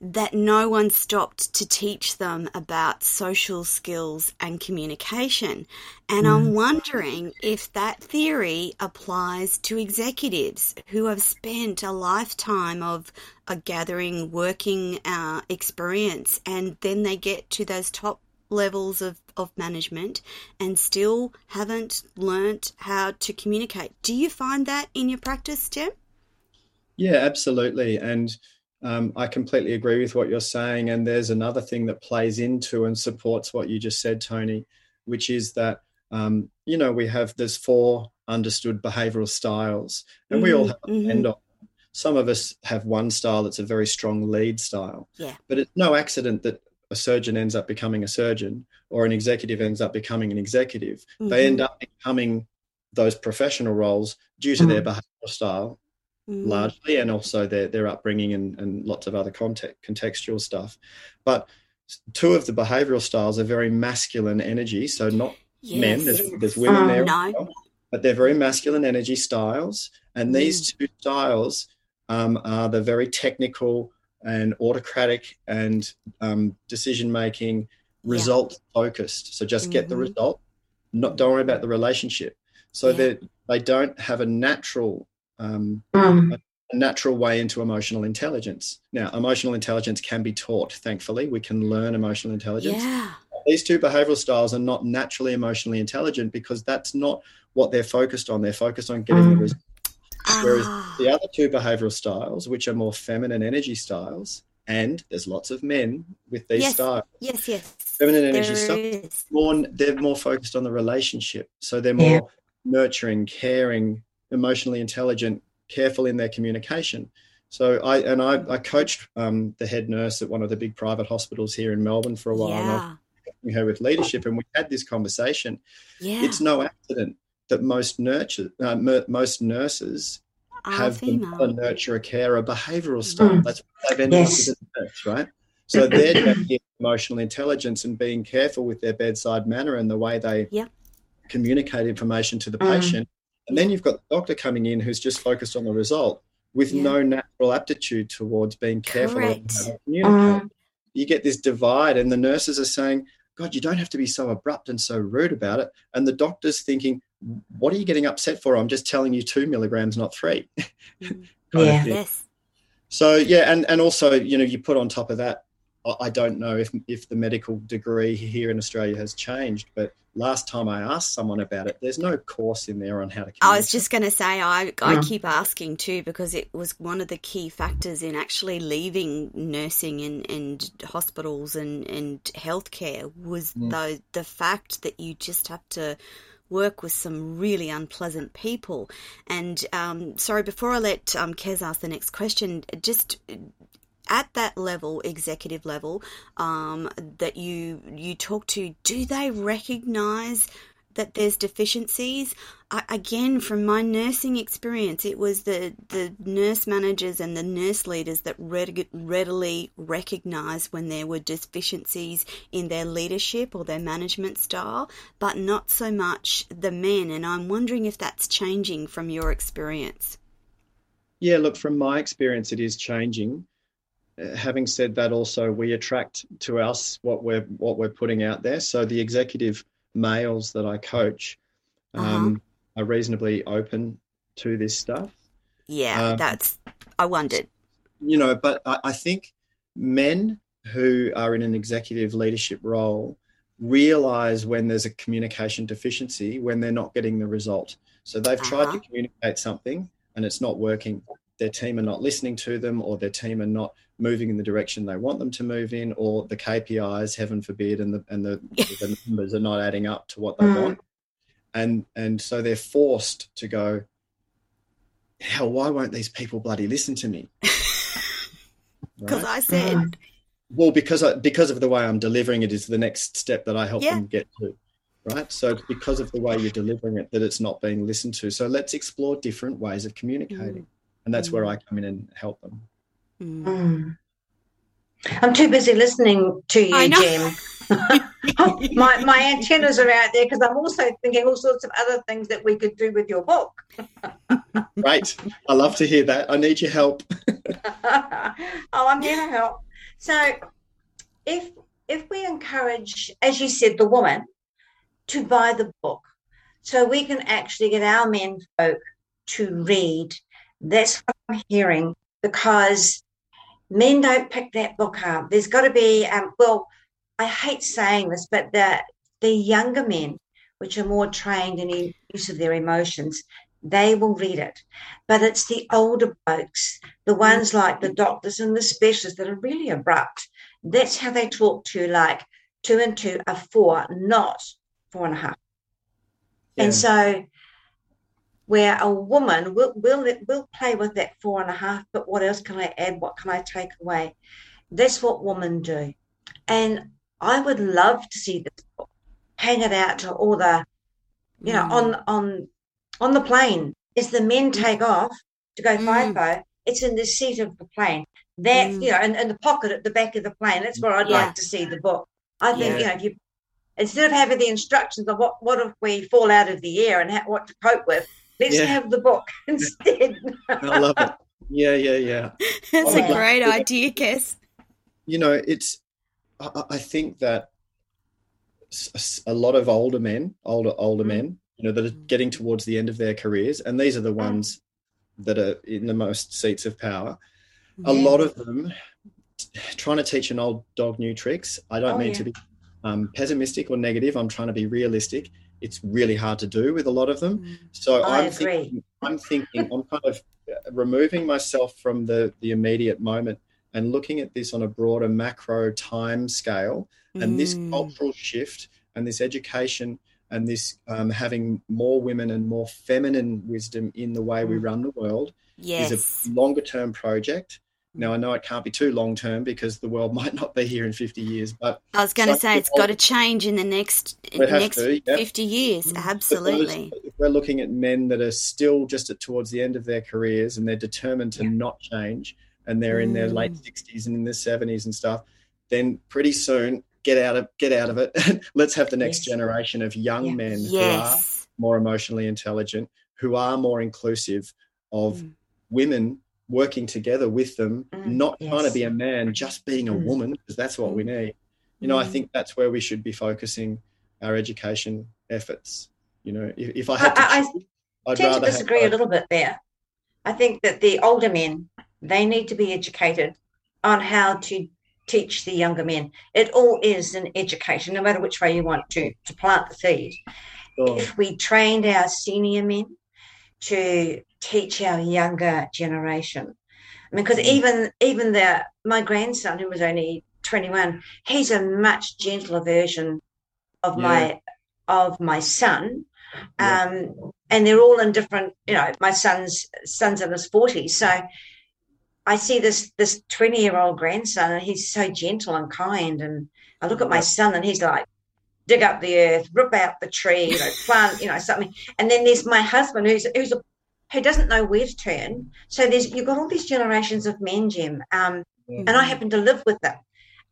that no one stopped to teach them about social skills and communication. And mm. I'm wondering if that theory applies to executives who have spent a lifetime of a gathering working uh, experience and then they get to those top levels of, of management and still haven't learnt how to communicate. Do you find that in your practice, Jem? Yeah, absolutely. And um, I completely agree with what you're saying. And there's another thing that plays into and supports what you just said, Toni, which is that, um, you know, we have there's four understood behavioral styles, and mm-hmm. we all mm-hmm. have mm-hmm. on. Some of us have one style that's a very strong lead style. Yeah. But it's no accident that a surgeon ends up becoming a surgeon or an executive ends up becoming an executive. Mm-hmm. They end up becoming those professional roles due to mm-hmm. their behavioral style mm-hmm. largely and also their, their upbringing and, and lots of other context, contextual stuff. But two of the behavioral styles are very masculine energy. So not yes. men, there's, there's women there. No. Well. but they're very masculine energy styles. And these two styles um, are the very technical and autocratic and um, decision making, result focused. So just get the Mhm. result. Not don't worry about the relationship. So Yeah. that they don't have a natural um, Mm. a natural way into emotional intelligence. Now, emotional intelligence can be taught. Thankfully, we can learn emotional intelligence. Yeah. These two behavioral styles are not naturally emotionally intelligent because that's not what they're focused on. They're focused on getting the Mm. Result. Whereas Ah, the other two behavioral styles, which are more feminine energy styles, and there's lots of men with these Yes. styles, yes, yes. feminine energy styles, is. more they're more focused on the relationship. So they're Yeah. more nurturing, caring, emotionally intelligent, careful in their communication. So I and I, I coached um, the head nurse at one of the big private hospitals here in Melbourne for a while. And I was Yeah. helping her with leadership, and we had this conversation. Yeah. It's no accident that most nurture, uh, mer- most nurses Are have the female. mother nurturer carer behavioral style. Mm. That's what they've ended Yes. up with as a nurse, right? So they're getting emotional intelligence and being careful with their bedside manner and the way they Yeah. communicate information to the Mm. patient. And then you've got the doctor coming in who's just focused on the result with Yeah. no natural aptitude towards being careful about Correct. communicate. Mm. You get this divide, and the nurses are saying, God, you don't have to be so abrupt and so rude about it. And the doctor's thinking, What are you getting upset for? I'm just telling you two milligrams, not three. Mm. kind of Yeah. Yes. So yeah, and and also you know you put on top of that, I- I don't know if if the medical degree here in Australia has changed, but last time I asked someone about it, there's no course in there on how to. I was just going to say, I, I Mm. keep asking too because it was one of the key factors in actually leaving nursing and, and hospitals and, and healthcare was Mm. the, the fact that you just have to work with some really unpleasant people. And um, sorry, before I let um, Kez ask the next question, just at that level, executive level, um, that you you talk to, do they recognise that there's deficiencies? I, again, from my nursing experience, it was the the nurse managers and the nurse leaders that red, readily recognised when there were deficiencies in their leadership or their management style, but not so much the men. And I'm wondering if that's changing from your experience. Yeah, look, from my experience, it is changing. Uh, having said that, also we attract to us what we're what we're putting out there. So the executive males that I coach um, are reasonably open to this stuff. Yeah, Um, that's. I wondered. you know, but I, I think men who are in an executive leadership role realize when there's a communication deficiency when they're not getting the result. So they've tried Uh-huh. to communicate something and it's not working. Their team are not listening to them, or their team are not moving in the direction they want them to move in, or the KPIs, heaven forbid, and the and the, the numbers are not adding up to what they Mm. want. And and so they're forced to go, hell, why won't these people bloody listen to me? Because Right? I said, Mm. Well, because I, because of the way I'm delivering it is the next step that I help Yeah. them get to, right? So because of the way you're delivering it that it's not being listened to. So let's explore different ways of communicating, and that's where I come in and help them. mm. Mm. I'm too busy listening to you, Jem. my my antennas are out there because I'm also thinking all sorts of other things that we could do with your book. Great, I love to hear that. I need your help. oh, I'm here to help. So, if if we encourage, as you said, the woman to buy the book, so we can actually get our men folk to read. That's what I'm hearing because men don't pick that book up. There's got to be, um, well, I hate saying this, but the the younger men, which are more trained in the use of their emotions, they will read it. But it's the older blokes, the ones like the doctors and the specialists that are really abrupt. That's how they talk to you, like two and two are four, not four and a half. Yeah. And so, where a woman will will will play with that four and a half, but what else can I add? What can I take away? That's what women do, and I would love to see this book, hang it out to all the, you know, Mm. on on on the plane as the men take off to go Mm. FIFO. It's in the seat of the plane. That Mm. you know, in, in the pocket at the back of the plane. That's where I'd Yeah. like to see the book. I think Yeah. you know if you instead of having the instructions of what what if we fall out of the air and ha- what to cope with, let's Yeah. have the book instead. I love it. Yeah, yeah, yeah. That's Yeah. a great idea, Kez. You know, it's. I, I think that a lot of older men, older older Mm. men, you know, that are getting towards the end of their careers, and these are the Mm. ones that are in the most seats of power. Yeah. A lot of them trying to teach an old dog new tricks. I don't Oh, mean yeah. to be um, pessimistic or negative. I'm trying to be realistic. It's really hard to do with a lot of them. Mm. So I I'm agree. thinking, I'm thinking, I'm kind of uh, removing myself from the the immediate moment and looking at this on a broader macro time scale. And this Mm. cultural shift and this education and this um, having more women and more feminine wisdom in the way we Mm. run the world Yes. is a longer term project. Now I know it can't be too long term because the world might not be here in 50 years, but I was going to say it's got to change in the next in We the have next to, yeah. 50 years. Mm. Those- Absolutely. if we're looking at men that are still just at towards the end of their careers and they're determined to Yeah. not change and they're in their Mm. late 60s and in their 70s and stuff, then pretty soon get out of get out of it. Let's have the next Yes. generation of young Yeah. men who are more emotionally intelligent, who are more inclusive of Mm. women working together with them, Mm, not trying to be a man, just being a Mm. woman, because that's what we need. You know, I Mm. think that's where we should be focusing our education efforts. You know, if, if I I, had to, I, I choose, I'd tend to disagree a little bit there. I think that the older men they need to be educated on how to teach the younger men. It all is an education, no matter which way you want to to plant the seed. Sure. If we trained our senior men to teach our younger generation, I mean, because Mm. even even the my grandson who was only twenty one, he's a much gentler version of Yeah. my of my son Yeah. um, and they're all in different. You know, my son's son's in his forties, so I see this this twenty year old grandson, and he's so gentle and kind. And I look at my son, and he's like, dig up the earth, rip out the tree, you know, plant, you know, something. And then there's my husband, who's who's a who doesn't know where to turn. So there's you've got all these generations of men, Jem, um, Yeah. and I happen to live with them.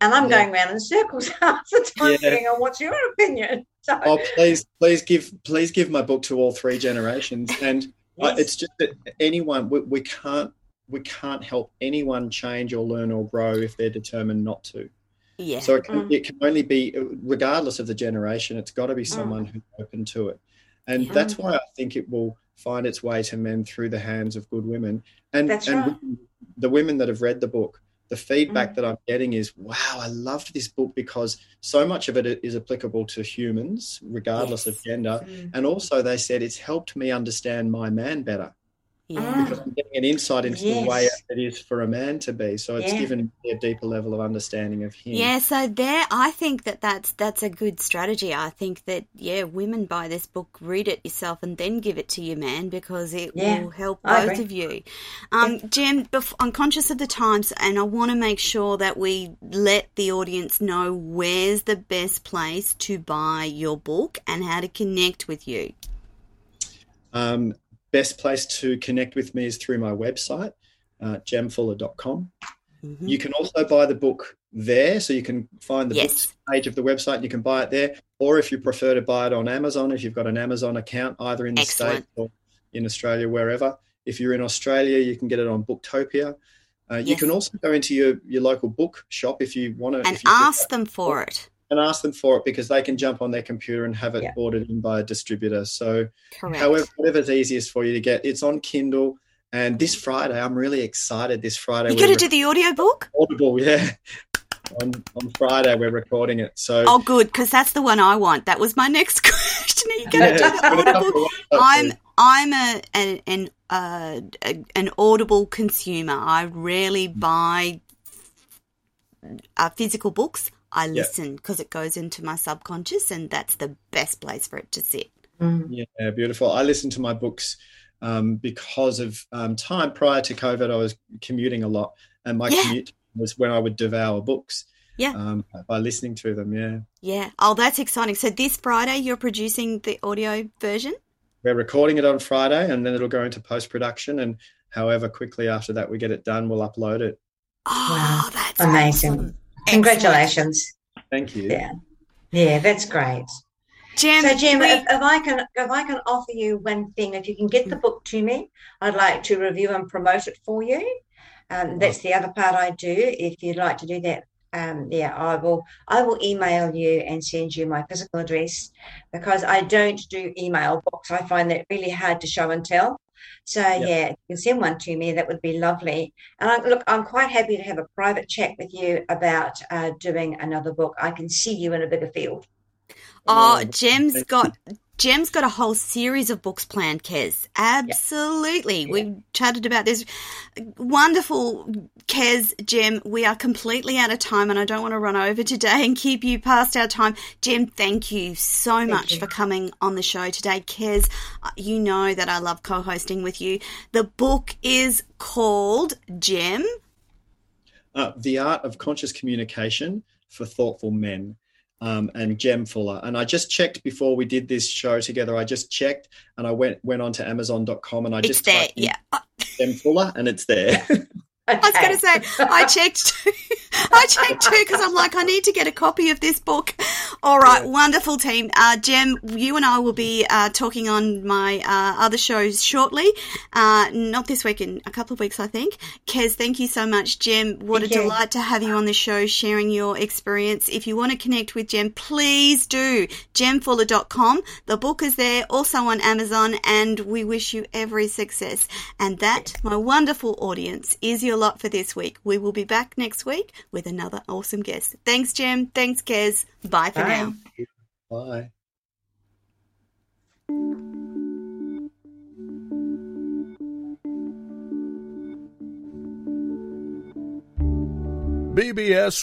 And I'm Yeah. going around in circles half the time, Yeah. thinking, "Oh, what's your opinion?" So, Oh, please, please give, please give my book to all three generations. And I- yes. it's just that anyone, we, we can't, we can't help anyone change or learn or grow if they're determined not to. Yeah. So it can, Mm. it can only be, regardless of the generation, it's got to be someone who's open to it. And Yeah. that's why I think it will find its way to men through the hands of good women. And, That's and right. women- the women that have read the book, the feedback Mm. that I'm getting is, wow, I loved this book because so much of it is applicable to humans, regardless Yes. of gender. Mm. And also, they said it's helped me understand my man better yeah. because I'm getting an insight into the way it is for a man to be. So it's Yeah. given me a deeper level of understanding of him. Yeah, so there, I think that that's that's a good strategy. I think that yeah, women buy this book, read it yourself, and then give it to your man because it Yeah, will help I both agree. of you. Um, Jem, bef- I'm conscious of the times, and I want to make sure that we let the audience know where's the best place to buy your book and how to connect with you. Um, best place to connect with me is through my website, uh, jemfuller.com. Mhm. You can also buy the book there, so you can find the Yes. books page of the website and you can buy it there. Or if you prefer to buy it on Amazon, if you've got an Amazon account, either in the Excellent. States or in Australia, wherever. If you're in Australia, you can get it on Booktopia. Uh, you Yes. can also go into your, your local book shop if you want to. and if you ask them for it. And ask them for it because they can jump on their computer and have it Yeah. ordered in by a distributor. So Correct. However, whatever's easiest for you to get, it's on Kindle. And this Friday, I'm really excited. This Friday, you we're got to do the audiobook? Audible, yeah. on on Friday, we're recording it. So Oh, good, because that's the one I want. That was my next question. Are you going to yeah, do the got a couple audiobook? I'm. I'm a an an, uh, a- an audible consumer. I rarely buy uh, physical books. I listen because it goes into my subconscious, and that's the best place for it to sit. Mm. Yeah, beautiful. I listen to my books um, because of um, time prior to COVID. I was commuting a lot, and my Yeah. commute was when I would devour books. Yeah. Um, by listening to them. Yeah, Yeah. Oh, that's exciting. So this Friday, you're producing the audio version. we're recording it on Friday, and then it'll go into post production. And however quickly after that we get it done, we'll upload it. Oh, Wow. that's Amazing. awesome. Excellent. Congratulations. Thank you. Yeah. Yeah, that's great. Jem, So, Jem, we- if, if I can, if I can offer you one thing, if you can get the book to me, I'd like to review and promote it for you. Um, that's the other part I do. If you'd like to do that, um, yeah, I will. I will email you and send you my physical address because I don't do email books. I find that really hard to show and tell. So, Yep. yeah, if you can send one to me, that would be lovely. And I, look, I'm quite happy to have a private chat with you about uh, doing another book. I can see you in a bigger field. Oh, Oh, Jem's thank got Jem's got a whole series of books planned, Kez. Absolutely. We've chatted about this. Wonderful, Kez, Jem. We are completely out of time and I don't want to run over today and keep you past our time. Jem, thank you so much you. for coming on the show today. Kez, uh, you know that I love co-hosting with you. The book is called Jem. Uh, the Art of Conscious Communication for Thoughtful Men. Um, and Jem Fuller. And I just checked before we did this show together. I just checked and I went went on to Amazon.com and I It's just there, yeah. Jem Fuller and it's there. I was going to say, I checked too. I checked too because I'm like, I need to get a copy of this book. All right, wonderful team. Uh, Jem, you and I will be uh, talking on my uh, other shows shortly. Uh, not this week, in a couple of weeks, I think. Kez, thank you so much. Jem, what Thank a you. delight to have you on the show sharing your experience. If you want to connect with Jem, please do. Jemfuller.com. The book is there, also on Amazon, and we wish you every success. And that, my wonderful audience, is your lot for this week. We will be back next week with another awesome guest. Thanks, Jem. Thanks, Kez. Bye for Bye. now. Bye. BBS